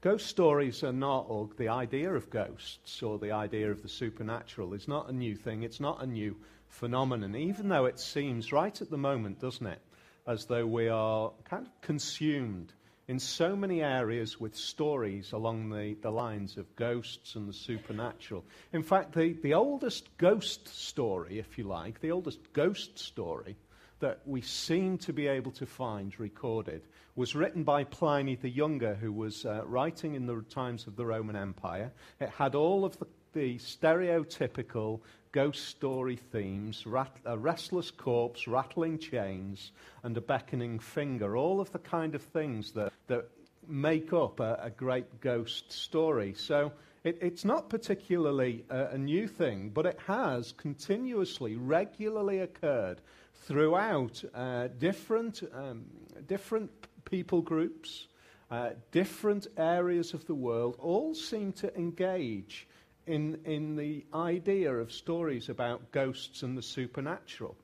Ghost stories are not, or the idea of ghosts or the idea of the supernatural is not a new thing. It's not a new phenomenon, even though it seems right at the moment, doesn't it, as though we are kind of consumed in so many areas with stories along the, the lines of ghosts and the supernatural. In fact, the, the oldest ghost story, if you like, the oldest ghost story that we seem to be able to find recorded was written by Pliny the Younger, who was uh, writing in the times of the Roman Empire. It had all of the, the stereotypical ghost story themes rat, a restless corpse, rattling chains, and a beckoning finger. All of the kind of things that, that make up a, a great ghost story. So it, it's not particularly a, a new thing, but it has continuously, regularly occurred throughout uh, different, um, different people groups, uh, different areas of the world, all seem to engage in, in the idea of stories about ghosts and the supernatural.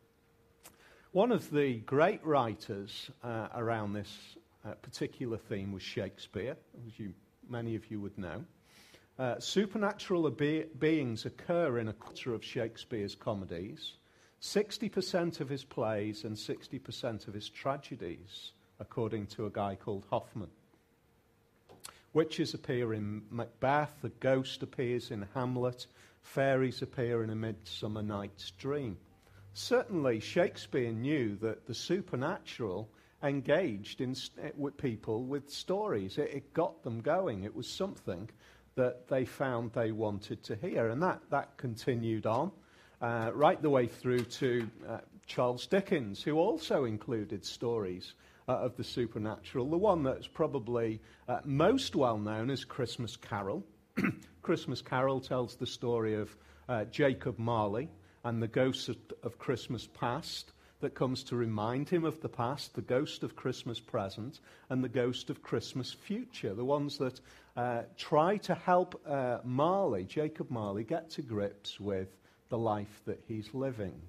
One of the great writers uh, around this uh, particular theme was Shakespeare, as you, many of you would know. Uh, supernatural be- beings occur in a quarter of Shakespeare's comedies. 60% of his plays and 60% of his tragedies, according to a guy called Hoffman. Witches appear in Macbeth, the ghost appears in Hamlet, fairies appear in A Midsummer Night's Dream. Certainly, Shakespeare knew that the supernatural engaged in, eh, with people with stories. It, it got them going. It was something that they found they wanted to hear. And that, that continued on uh, right the way through to uh, Charles Dickens, who also included stories uh, of the supernatural. The one that's probably uh, most well known is Christmas Carol. Christmas Carol tells the story of uh, Jacob Marley and the ghost of, of Christmas past that comes to remind him of the past, the ghost of Christmas present, and the ghost of Christmas future, the ones that uh, try to help uh, Marley, Jacob Marley, get to grips with the life that he's living.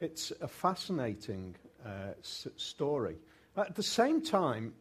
It's a fascinating uh, s- story. At the same time,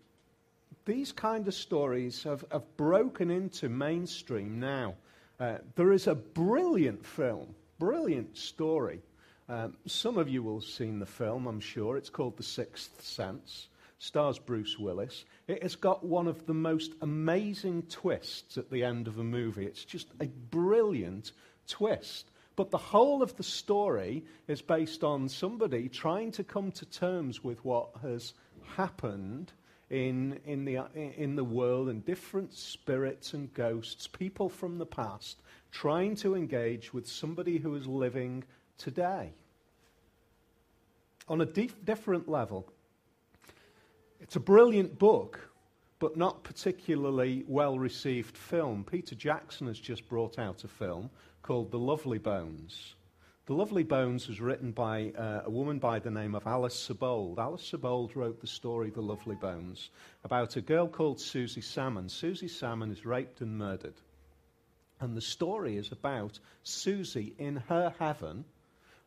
these kind of stories have, have broken into mainstream now. Uh, there is a brilliant film, brilliant story. Um, some of you will have seen the film, I'm sure. It's called The Sixth Sense. Stars Bruce Willis. It has got one of the most amazing twists at the end of a movie. It's just a brilliant twist. But the whole of the story is based on somebody trying to come to terms with what has happened in, in, the, in the world and different spirits and ghosts, people from the past, trying to engage with somebody who is living today. On a dif- different level, it's a brilliant book, but not particularly well received film. Peter Jackson has just brought out a film called The Lovely Bones. The Lovely Bones was written by uh, a woman by the name of Alice Sebold. Alice Sebold wrote the story The Lovely Bones about a girl called Susie Salmon. Susie Salmon is raped and murdered. And the story is about Susie in her heaven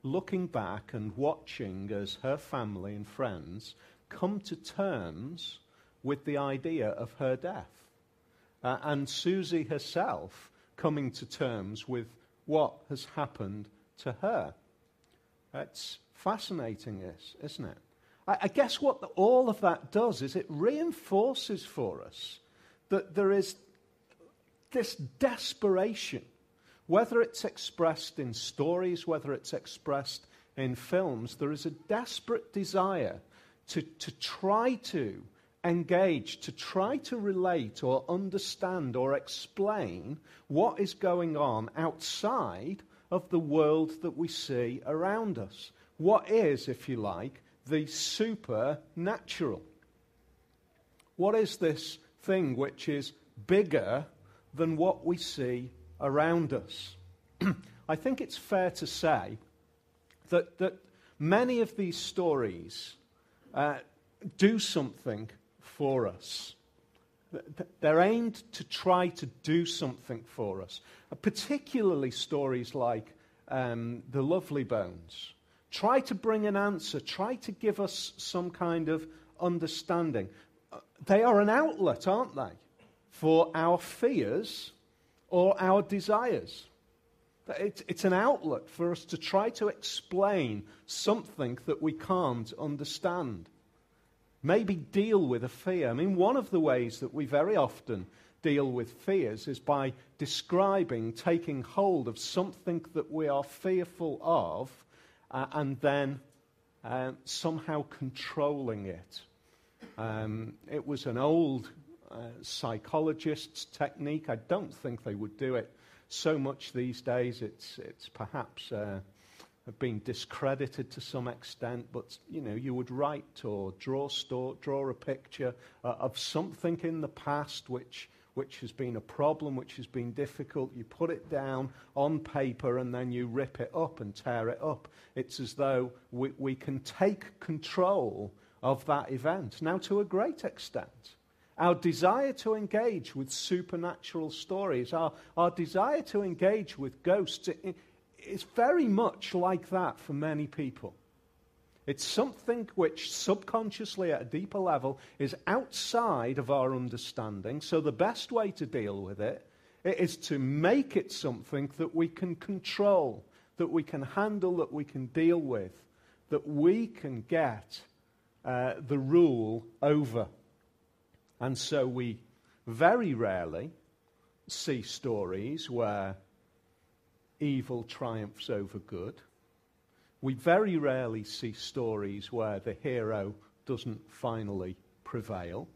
looking back and watching as her family and friends come to terms with the idea of her death. Uh, and Susie herself coming to terms with what has happened to her. It's fascinating, this, isn't it? I, I guess what the, all of that does is it reinforces for us that there is this desperation, whether it's expressed in stories, whether it's expressed in films, there is a desperate desire to, to try to engage, to try to relate or understand or explain what is going on outside of the world that we see around us. What is, if you like, the supernatural? What is this thing which is bigger than what we see around us? I think it's fair to say that, that many of these stories uh, do something for us. They're aimed to try to do something for us, uh, particularly stories like um, The Lovely Bones. Try to bring an answer, try to give us some kind of understanding. they are an outlet, aren't they, for our fears or our desires. It's an outlet for us to try to explain something that we can't understand. Maybe deal with a fear. I mean, one of the ways that we very often deal with fears is by describing taking hold of something that we are fearful of uh, and then uh, somehow controlling it. Um, it was an old uh, psychologist's technique. I don't think they would do it so much these days. It's, it's perhaps uh, been discredited to some extent, but you know, you would write or draw, store, draw a picture uh, of something in the past which which has been a problem, which has been difficult. You put it down on paper and then you rip it up and tear it up. It's as though we, we can take control of that event. Now, to a great extent, our desire to engage with supernatural stories, our, our desire to engage with ghosts, it, it's very much like that for many people. It's something which subconsciously at a deeper level is outside of our understanding. So the best way to deal with it is to make it something that we can control, that we can handle, that we can deal with, that we can get uh, the rule over. And so we very rarely see stories where evil triumphs over good we very rarely see stories where the hero doesn't finally prevail.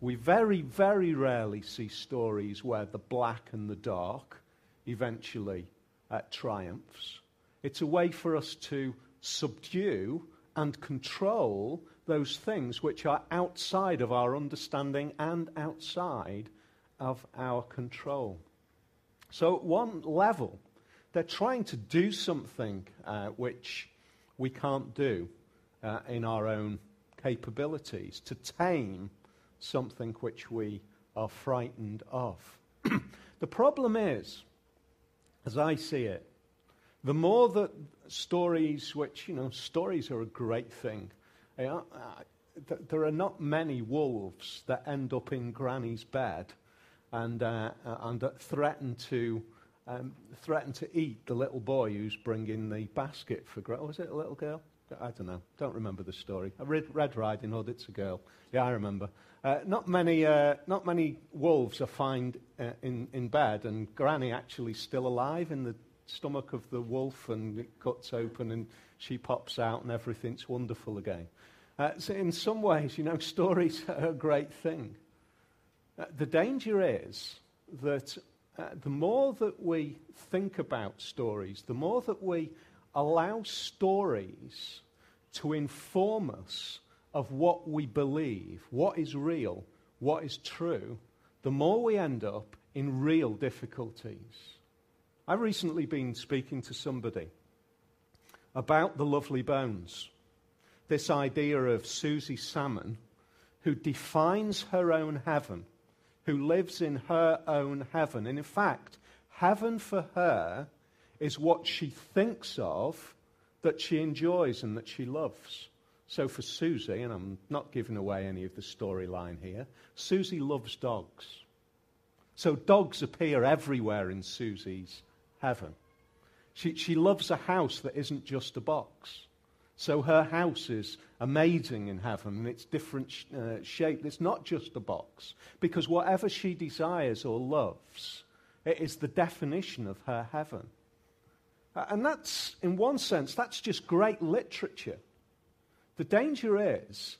We very, very rarely see stories where the black and the dark eventually uh, triumphs. It's a way for us to subdue and control those things which are outside of our understanding and outside of our control. So, at one level, they're trying to do something uh, which we can't do uh, in our own capabilities, to tame something which we are frightened of. the problem is, as I see it, the more that stories, which, you know, stories are a great thing. Uh, th- there are not many wolves that end up in Granny's bed and, uh, and threaten to um, threatened to eat the little boy who's bringing the basket for. Gra- was it a little girl? I don't know. Don't remember the story. Read Red Riding Hood. It's a girl. Yeah, I remember. Uh, not many, uh, not many wolves are found uh, in in bed, and Granny actually still alive in the stomach of the wolf, and it cuts open, and she pops out, and everything's wonderful again. Uh, so in some ways, you know, stories are a great thing. Uh, the danger is that uh, the more that we think about stories, the more that we allow stories to inform us of what we believe, what is real, what is true, the more we end up in real difficulties. I've recently been speaking to somebody about the lovely bones. This idea of Susie Salmon, who defines her own heaven who lives in her own heaven. And in fact, heaven for her is what she thinks of that she enjoys and that she loves. So for Susie, and I'm not giving away any of the storyline here, Susie loves dogs. So dogs appear everywhere in Susie's heaven. She, she loves a house that isn't just a box. So her house is amazing in heaven and it's different sh- uh, shape. It's not just a box, because whatever she desires or loves, it is the definition of her heaven. And that's, in one sense, that's just great literature. The danger is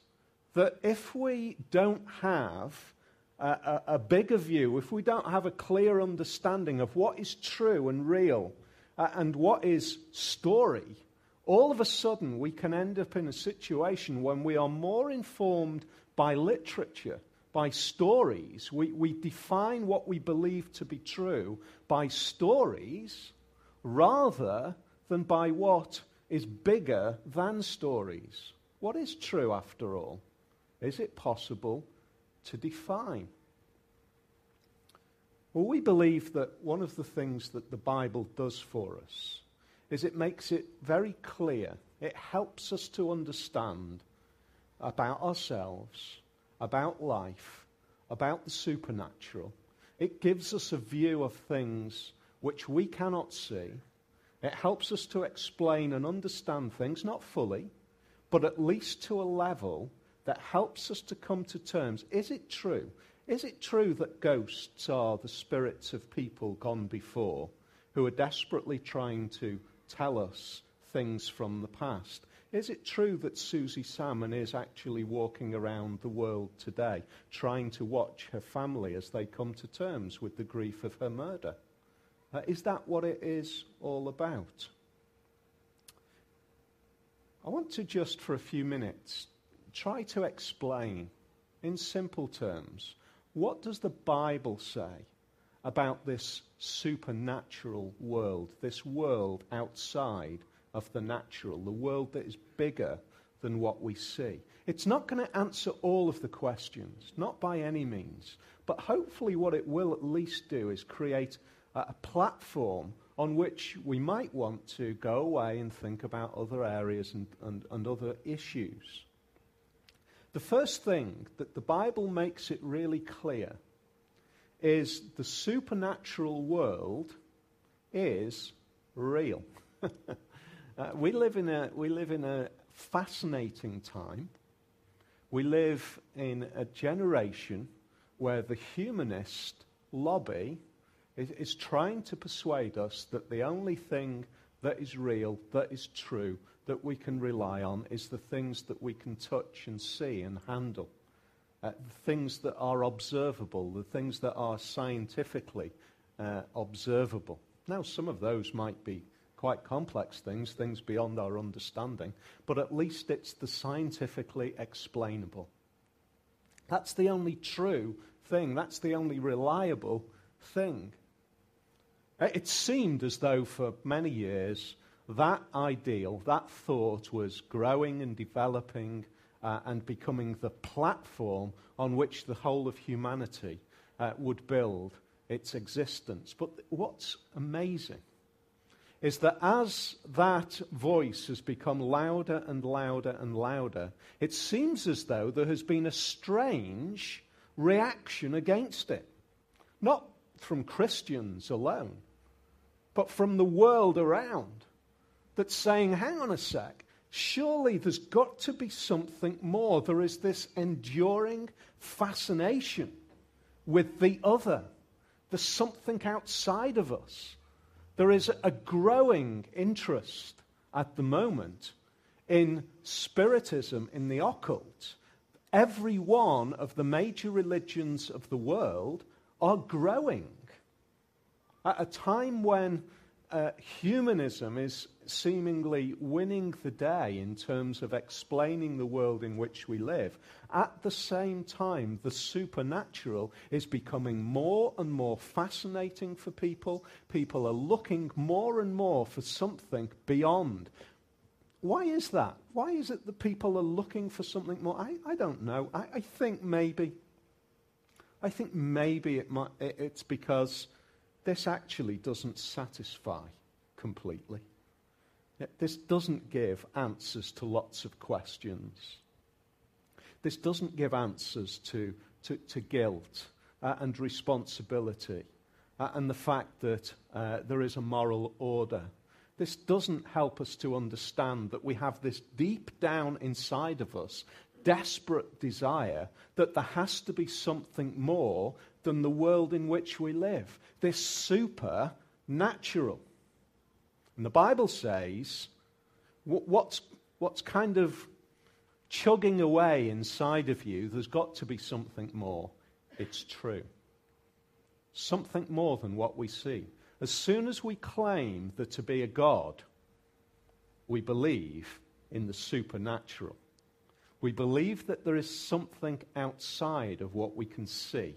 that if we don't have a, a, a bigger view, if we don't have a clear understanding of what is true and real uh, and what is story, all of a sudden we can end up in a situation when we are more informed by literature, by stories. We, we define what we believe to be true by stories rather than by what is bigger than stories. What is true after all? Is it possible to define? Well, we believe that one of the things that the Bible does for us is it makes it very clear. It helps us to understand about ourselves about life, about the supernatural. It gives us a view of things which we cannot see. It helps us to explain and understand things, not fully, but at least to a level that helps us to come to terms. Is it true? Is it true that ghosts are the spirits of people gone before who are desperately trying to tell us things from the past? Is it true that Susie Salmon is actually walking around the world today, trying to watch her family as they come to terms with the grief of her murder? Uh, is that what it is all about? I want to just for a few minutes try to explain in simple terms what does the Bible say about this supernatural world, this world outside of the natural, the world that is bigger than what we see. It's not going to answer all of the questions, not by any means, but hopefully what it will at least do is create a, platform on which we might want to go away and think about other areas and, and, and other issues. The first thing that the Bible makes it really clear is the supernatural world is real. Uh, we, live in a, we live in a fascinating time. We live in a generation where the humanist lobby is, is trying to persuade us that the only thing that is real, that is true, that we can rely on is the things that we can touch and see and handle. Uh, things that are observable, the things that are scientifically uh, observable. Now, some of those might be quite complex things, things beyond our understanding, but at least it's the scientifically explainable. That's the only true thing, that's the only reliable thing. Uh, it seemed as though for many years that ideal, that thought was growing and developing uh, and becoming the platform on which the whole of humanity uh, would build its existence. But what's amazing is that as that voice has become louder and louder and louder, it seems as though there has been a strange reaction against it. Not from Christians alone, but from the world around that's saying, hang on a sec, surely there's got to be something more. There is this enduring fascination with the other. There's something outside of us. There is a growing interest at the moment in Spiritism, in the occult. Every one of the major religions of the world are growing. At a time when uh, humanism is seemingly winning the day in terms of explaining the world in which we live, at the same time, the supernatural is becoming more and more fascinating for people. People are looking more and more for something beyond. Why is that? Why is it that people are looking for something more? I, I don't know. I, I think maybe. I think maybe it might, it, it's because this actually doesn't satisfy completely. This doesn't give answers to lots of questions. This doesn't give answers to, to, to guilt uh, and responsibility uh, and the fact that uh, there is a moral order. This doesn't help us to understand that we have this deep down inside of us desperate desire that there has to be something more than the world in which we live. This supernatural. And the Bible says what's, what's kind of chugging away inside of you, there's got to be something more. It's true. Something more than what we see. As soon as we claim that to be a God, we believe in the supernatural. We believe that there is something outside of what we can see.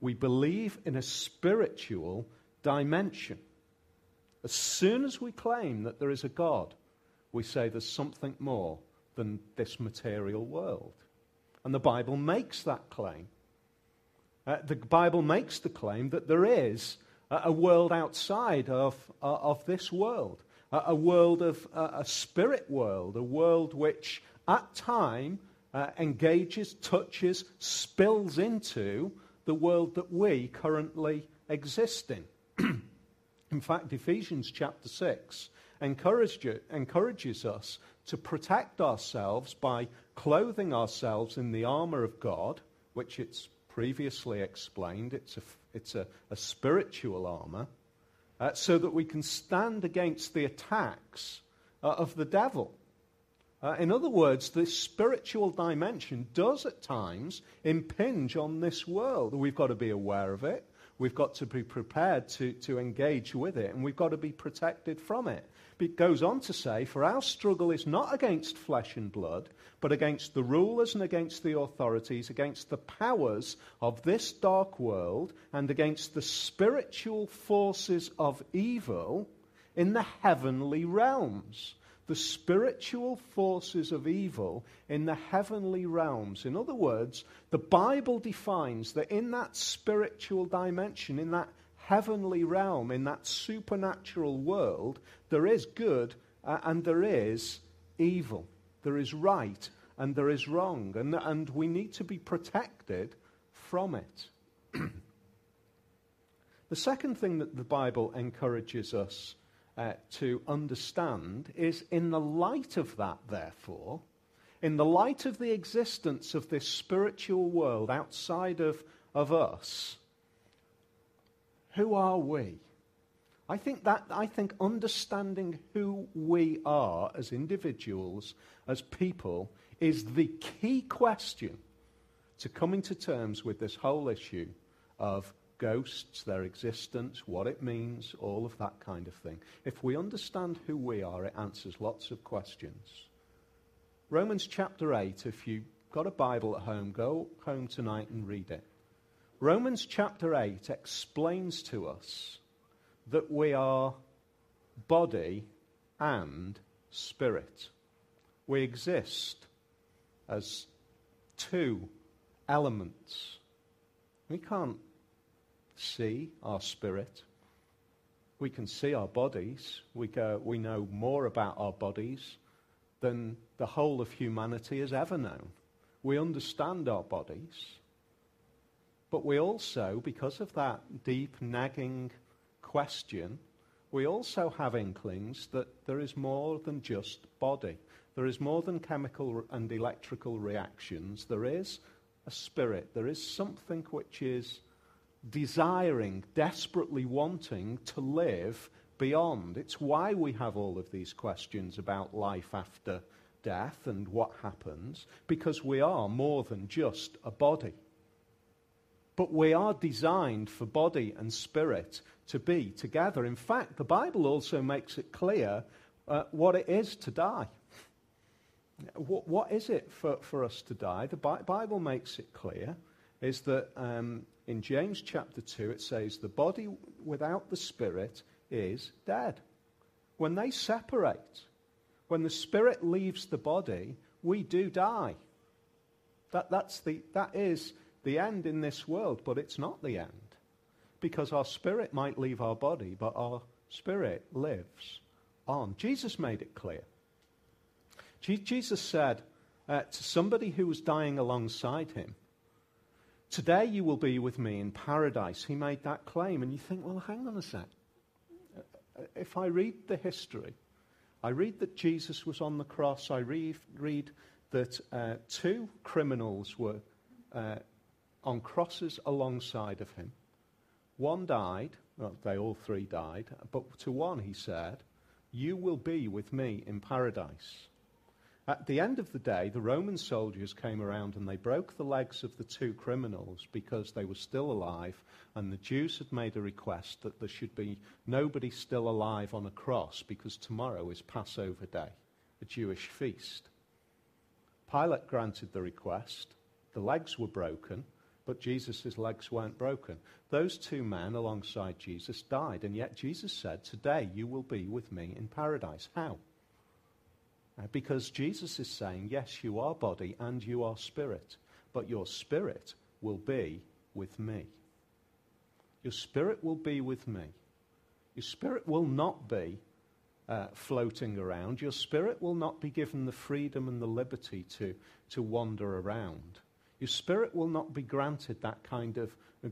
We believe in a spiritual dimension. As soon as we claim that there is a God, we say there's something more than this material world. And the Bible makes that claim. Uh, the Bible makes the claim that there is a, world outside of, uh, of this world, a, a world of uh, a spirit world, a world which at time uh, engages, touches, spills into the world that we currently exist in. in fact, Ephesians chapter 6 encourages us to protect ourselves by clothing ourselves in the armor of God, which it's previously explained. It's a, it's a, a spiritual armor, uh, so that we can stand against the attacks uh, of the devil. Uh, in other words, this spiritual dimension does at times impinge on this world. We've got to be aware of it. We've got to be prepared to, to engage with it, and we've got to be protected from it. It goes on to say, For our struggle is not against flesh and blood, but against the rulers and against the authorities, against the powers of this dark world, and against the spiritual forces of evil in the heavenly realms the spiritual forces of evil in the heavenly realms. In other words, the Bible defines that in that spiritual dimension, in that heavenly realm, in that supernatural world, there is good uh, and there is evil. There is right and there is wrong. And, and we need to be protected from it. the second thing that the Bible encourages us uh, to understand is in the light of that, therefore, in the light of the existence of this spiritual world outside of, of us, who are we? I think that I think understanding who we are as individuals, as people, is the key question to coming to terms with this whole issue of ghosts, their existence, what it means, all of that kind of thing. If we understand who we are, it answers lots of questions. Romans chapter 8, if you've got a Bible at home, go home tonight and read it. Romans chapter 8 explains to us that we are body and spirit. We exist as two elements. We can't see our spirit. We can see our bodies. We, go, we know more about our bodies than the whole of humanity has ever known. We understand our bodies. But we also, because of that deep, nagging question, we also have inklings that there is more than just body. There is more than chemical and electrical reactions. There is a spirit. There is something which is desiring, desperately wanting to live beyond. It's why we have all of these questions about life after death and what happens, because we are more than just a body. But we are designed for body and spirit to be together. In fact, the Bible also makes it clear uh, what it is to die. What, what is it for, for us to die? The Bible makes it clear is that um, in James chapter 2, it says, The body without the spirit is dead. When they separate, when the spirit leaves the body, we do die. That, that's the, that is the end in this world, but it's not the end. Because our spirit might leave our body, but our spirit lives on. Jesus made it clear. Jesus said uh, to somebody who was dying alongside him, Today you will be with me in paradise. He made that claim. And you think, well, hang on a sec. If I read the history, I read that Jesus was on the cross. I read, read that uh, two criminals were uh, on crosses alongside of him. One died, well, they all three died, but to one he said, You will be with me in paradise. At the end of the day, the Roman soldiers came around and they broke the legs of the two criminals because they were still alive, and the Jews had made a request that there should be nobody still alive on a cross because tomorrow is Passover day, a Jewish feast. Pilate granted the request. The legs were broken, but Jesus' legs weren't broken. Those two men alongside Jesus died, and yet Jesus said, Today you will be with me in paradise. How? Uh, because Jesus is saying, yes, you are body and you are spirit, but your spirit will be with me. Your spirit will be with me. Your spirit will not be uh, floating around, your spirit will not be given the freedom and the liberty to, to wander around. Your spirit will not be granted that kind of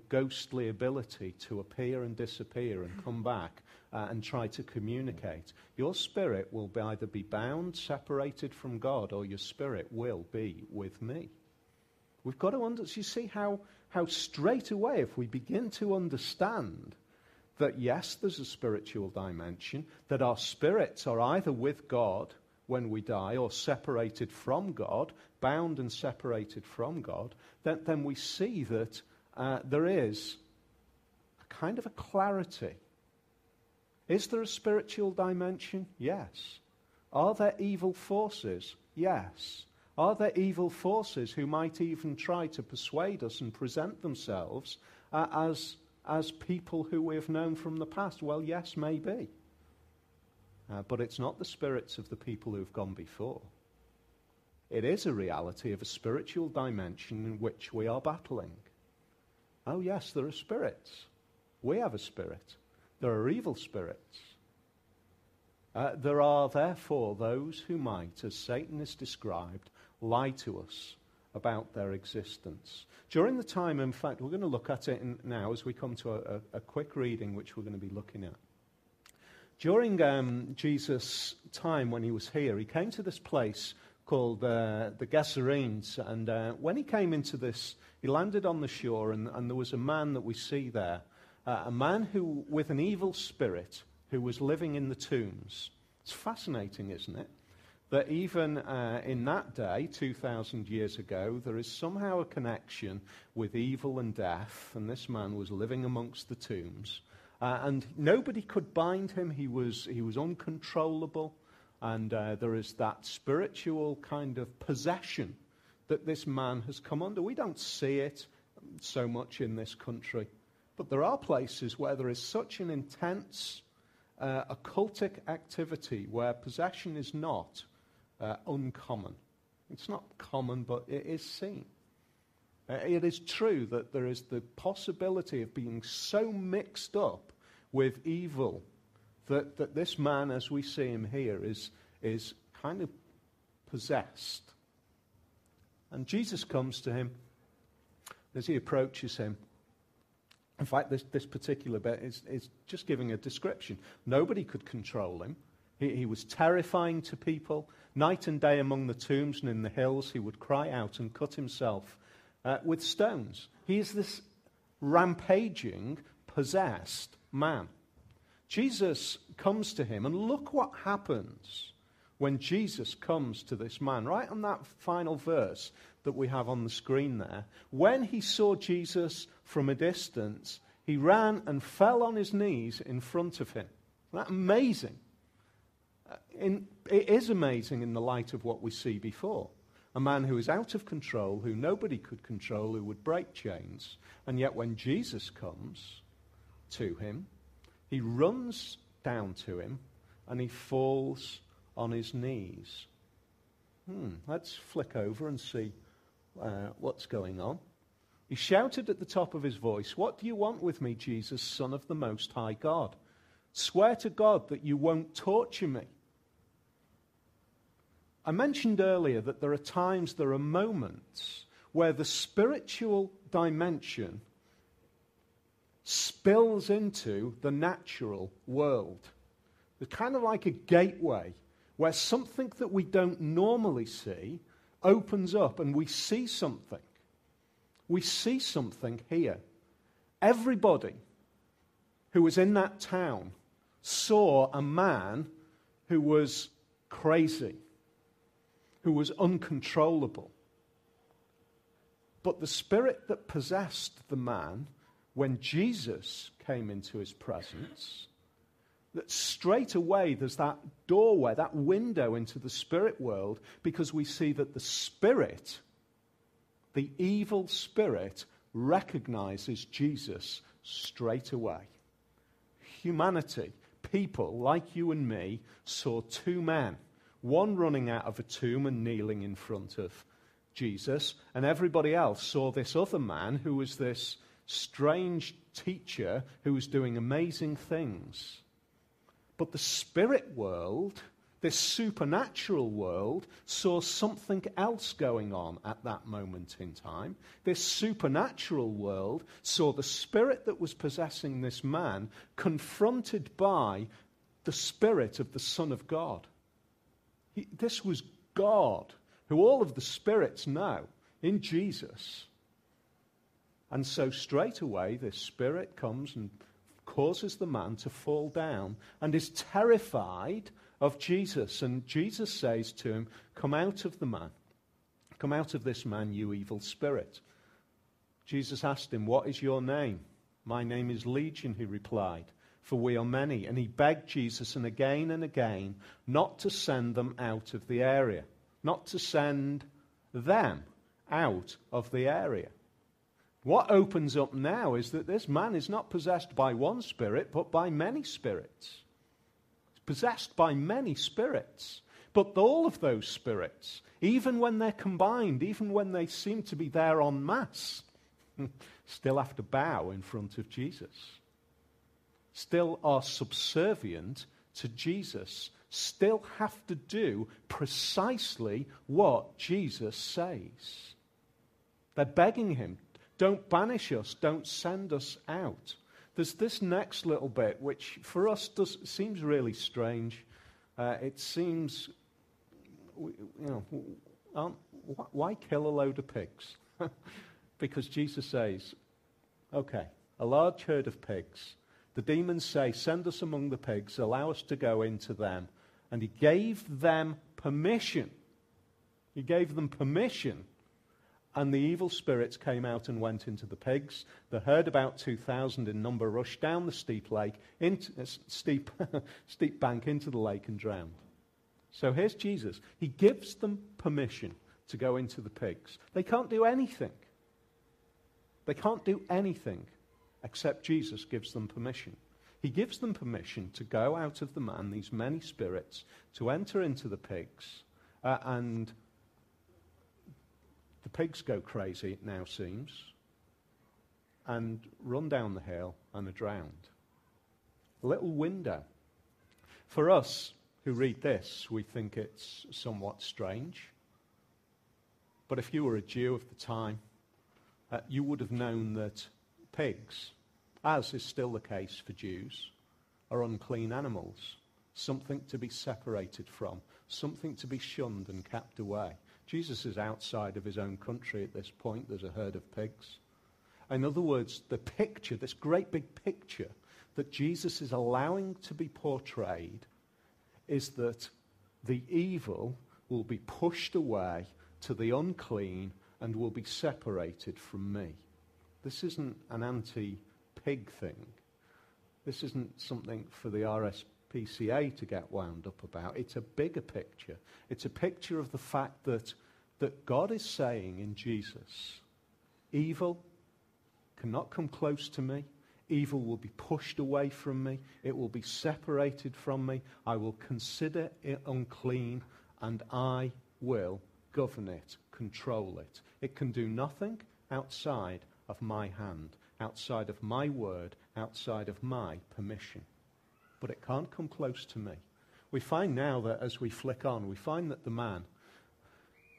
ghostly ability to appear and disappear and come back uh, and try to communicate. Your spirit will be either be bound, separated from God, or your spirit will be with me. We've got to understand, you see how, how straight away, if we begin to understand that yes, there's a spiritual dimension, that our spirits are either with God when we die or separated from God, bound and separated from God, then, then we see that uh, there is a kind of a clarity. Is there a spiritual dimension? Yes. Are there evil forces? Yes. Are there evil forces who might even try to persuade us and present themselves uh, as as people who we have known from the past? Well, yes, maybe. Uh, but it's not the spirits of the people who've gone before. It is a reality of a spiritual dimension in which we are battling. Oh, yes, there are spirits. We have a spirit. There are evil spirits. Uh, there are, therefore, those who might, as Satan is described, lie to us about their existence. During the time, in fact, we're going to look at it now as we come to a, a, quick reading, which we're going to be looking at. During um, Jesus' time when he was here, he came to this place called uh, the Gerasenes. And uh, when he came into this, he landed on the shore, and, and there was a man that we see there, uh, a man who, with an evil spirit, who was living in the tombs. It's fascinating, isn't it? that even uh, in that day, 2,000 years ago, there is somehow a connection with evil and death, and this man was living amongst the tombs. Uh, and nobody could bind him, he was, he was uncontrollable, and uh, there is that spiritual kind of possession that this man has come under. We don't see it so much in this country, but there are places where there is such an intense uh, occultic activity where possession is not uh, uncommon. It's not common, but it is seen. Uh, it is true that there is the possibility of being so mixed up with evil that, that this man, as we see him here, is, is kind of possessed. And Jesus comes to him as he approaches him. In fact, this, this particular bit is, is just giving a description. Nobody could control him. He, he was terrifying to people. Night and day among the tombs and in the hills, he would cry out and cut himself uh, with stones. He is this rampaging, possessed man. Jesus comes to him, and look what happens when Jesus comes to this man, right on that final verse that we have on the screen there. When he saw Jesus from a distance, he ran and fell on his knees in front of him. Isn't that amazing? in, it is amazing in the light of what we see before. A man who is out of control, who nobody could control, who would break chains. And yet, when Jesus comes to him, he runs down to him and he falls on his knees. Hmm, let's flick over and see uh, what's going on. He shouted at the top of his voice, What do you want with me, Jesus, Son of the Most High God? Swear to God that you won't torture me. I mentioned earlier that there are times, there are moments where the spiritual dimension spills into the natural world. It's kind of like a gateway where something that we don't normally see opens up and we see something. We see something here. Everybody who was in that town saw a man who was crazy who was uncontrollable. But the spirit that possessed the man when Jesus came into his presence, that straight away there's that doorway, that window into the spirit world, because we see that the spirit, the evil spirit, recognizes Jesus straight away. Humanity, people like you and me, saw two men one running out of a tomb and kneeling in front of Jesus, and everybody else saw this other man who was this strange teacher who was doing amazing things. But the spirit world, this supernatural world, saw something else going on at that moment in time. This supernatural world saw the spirit that was possessing this man confronted by the spirit of the Son of God. He, this was God, who all of the spirits know in Jesus. And so straight away, this spirit comes and causes the man to fall down and is terrified of Jesus. And Jesus says to him, Come out of the man. Come out of this man, you evil spirit. Jesus asked him, What is your name? My name is Legion, he replied, for we are many. And he begged Jesus, and again and again, not to send them out of the area, not to send them out of the area. What opens up now is that this man is not possessed by one spirit, but by many spirits. He's possessed by many spirits. But all of those spirits, even when they're combined, even when they seem to be there en masse, still have to bow in front of Jesus. Still are subservient to Jesus. Still have to do precisely what Jesus says. They're begging him, don't banish us. Don't send us out. There's this next little bit, which for us does, seems really strange. Uh, it seems, you know, why kill a load of pigs? because Jesus says, okay, a large herd of pigs. The demons say, send us among the pigs, allow us to go into them. And he gave them permission. He gave them permission and the evil spirits came out and went into the pigs. The herd, about 2,000 in number, rushed down the steep lake, into, uh, steep, steep bank into the lake and drowned. So here's Jesus. He gives them permission to go into the pigs. They can't do anything. They can't do anything except Jesus gives them permission. He gives them permission to go out of the man, these many spirits, to enter into the pigs uh, and the pigs go crazy, it now seems, and run down the hill and are drowned. A little window. For us who read this, we think it's somewhat strange. But if you were a Jew of the time, uh, you would have known that pigs, as is still the case for Jews, are unclean animals, something to be separated from, something to be shunned and kept away. Jesus is outside of his own country at this point. There's a herd of pigs. In other words, the picture, this great big picture that Jesus is allowing to be portrayed, is that the evil will be pushed away to the unclean and will be separated from me. This isn't an anti pig thing. This isn't something for the RSPCA to get wound up about. It's a bigger picture. It's a picture of the fact that, that God is saying in Jesus, evil cannot come close to me. Evil will be pushed away from me. It will be separated from me. I will consider it unclean and I will govern it, control it. It can do nothing outside of my hand, outside of my word, outside of my permission but it can't come close to me. We find now that as we flick on, we find that the man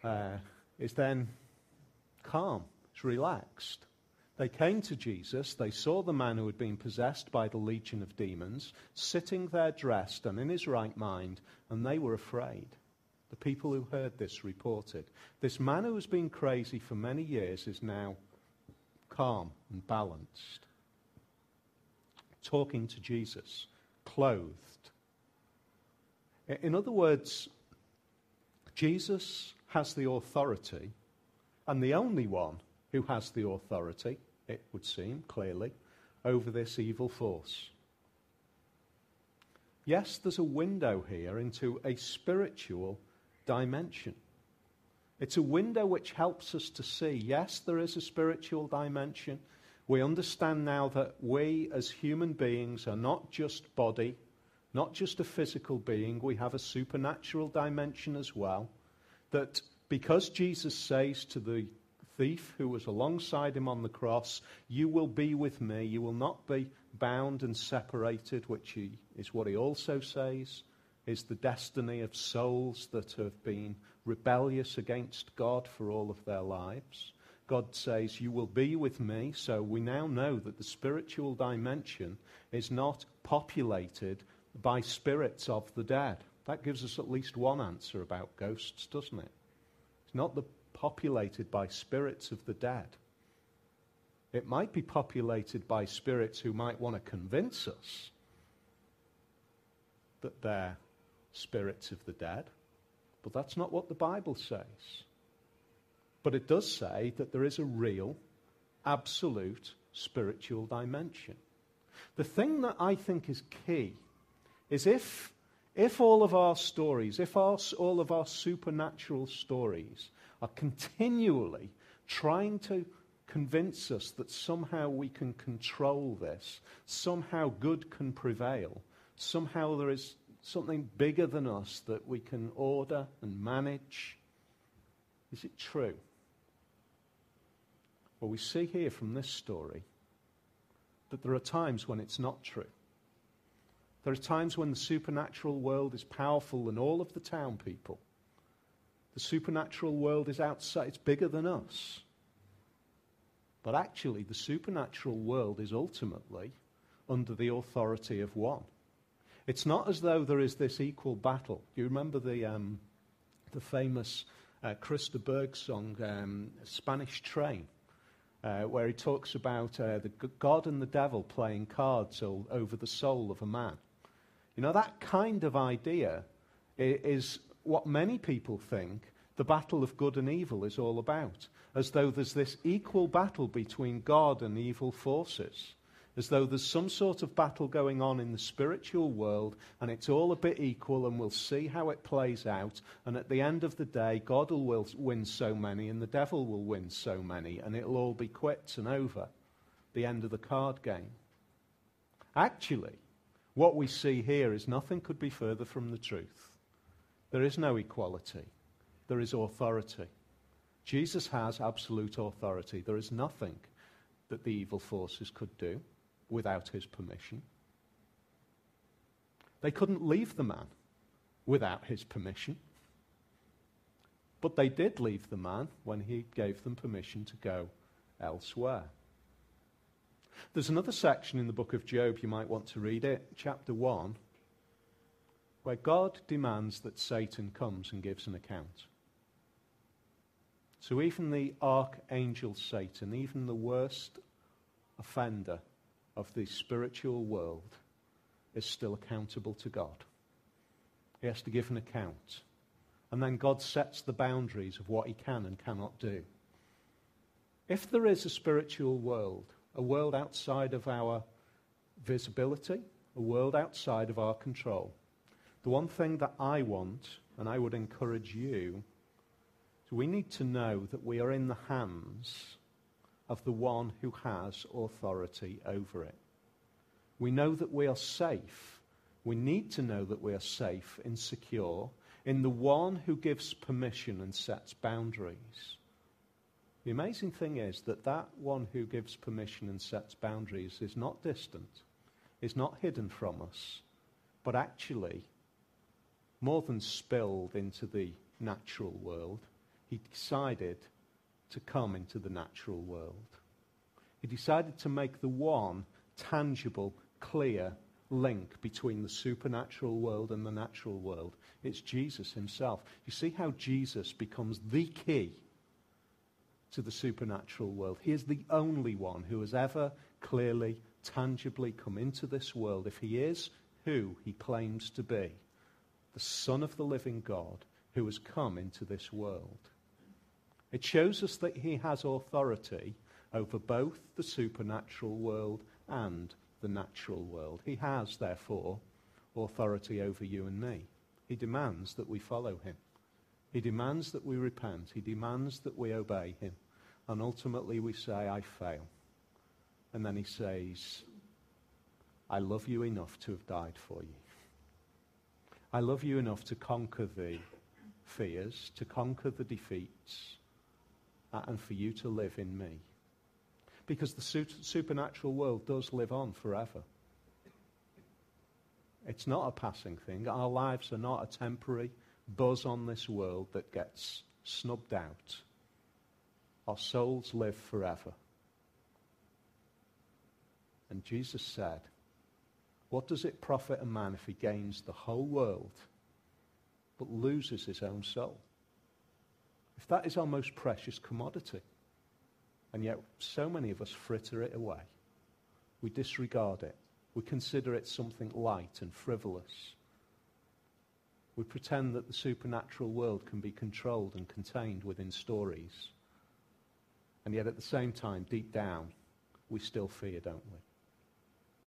uh, is then calm, is relaxed. They came to Jesus. They saw the man who had been possessed by the legion of demons sitting there dressed and in his right mind, and they were afraid. The people who heard this reported. This man who has been crazy for many years is now calm and balanced, talking to Jesus clothed. In other words, Jesus has the authority, and the only one who has the authority, it would seem clearly, over this evil force. Yes, there's a window here into a spiritual dimension. It's a window which helps us to see, yes, there is a spiritual dimension. We understand now that we as human beings are not just body, not just a physical being, we have a supernatural dimension as well. That because Jesus says to the thief who was alongside him on the cross, You will be with me. You will not be bound and separated, which he, is what he also says is the destiny of souls that have been rebellious against God for all of their lives. God says, You will be with me. So we now know that the spiritual dimension is not populated by spirits of the dead. That gives us at least one answer about ghosts, doesn't it? It's not the, populated by spirits of the dead. It might be populated by spirits who might want to convince us that they're spirits of the dead, but that's not what the Bible says. But it does say that there is a real, absolute spiritual dimension. The thing that I think is key is if, if all of our stories, if our, all of our supernatural stories are continually trying to convince us that somehow we can control this, somehow good can prevail, somehow there is something bigger than us that we can order and manage. Is it true? Well, we see here from this story that there are times when it's not true. There are times when the supernatural world is powerful than all of the town people. The supernatural world is outside, it's bigger than us. But actually, the supernatural world is ultimately under the authority of one. It's not as though there is this equal battle. You remember the, um, the famous uh, Chris de Burgh song, um, Spanish Train, uh, where he talks about uh, the God and the devil playing cards over the soul of a man? You know, that kind of idea is what many people think the battle of good and evil is all about, as though there's this equal battle between God and evil forces as though there's some sort of battle going on in the spiritual world and it's all a bit equal and we'll see how it plays out. And at the end of the day, God will win so many and the devil will win so many and it'll all be quits and over. The end of the card game. Actually, what we see here is nothing could be further from the truth. There is no equality, there is authority. Jesus has absolute authority. There is nothing that the evil forces could do without his permission. They couldn't leave the man without his permission. But they did leave the man when he gave them permission to go elsewhere. There's another section in the book of Job, you might want to read it, chapter 1, where God demands that Satan comes and gives an account. So even the archangel Satan, even the worst offender of the spiritual world is still accountable to God. He has to give an account. And then God sets the boundaries of what he can and cannot do. If there is a spiritual world, a world outside of our visibility, a world outside of our control, the one thing that I want, and I would encourage you, is we need to know that we are in the hands of the one who has authority over it. We know that we are safe. We need to know that we are safe and secure in the one who gives permission and sets boundaries. The amazing thing is that that one who gives permission and sets boundaries is not distant, is not hidden from us, but actually, more than spilled into the natural world, he decided to come into the natural world. He decided to make the one tangible, clear link between the supernatural world and the natural world. It's Jesus himself. You see how Jesus becomes the key to the supernatural world. He is the only one who has ever clearly, tangibly come into this world. If he is who he claims to be, the Son of the living God who has come into this world. It shows us that he has authority over both the supernatural world and the natural world. He has, therefore, authority over you and me. He demands that we follow him. He demands that we repent. He demands that we obey him. And ultimately we say, I fail. And then he says, I love you enough to have died for you. I love you enough to conquer the fears, to conquer the defeats, Uh, and for you to live in me. Because the su- supernatural world does live on forever. It's not a passing thing. Our lives are not a temporary buzz on this world that gets snubbed out. Our souls live forever. And Jesus said, What does it profit a man if he gains the whole world but loses his own soul? If that is our most precious commodity, and yet so many of us fritter it away, we disregard it, we consider it something light and frivolous. We pretend that the supernatural world can be controlled and contained within stories. And yet at the same time, deep down, we still fear, don't we?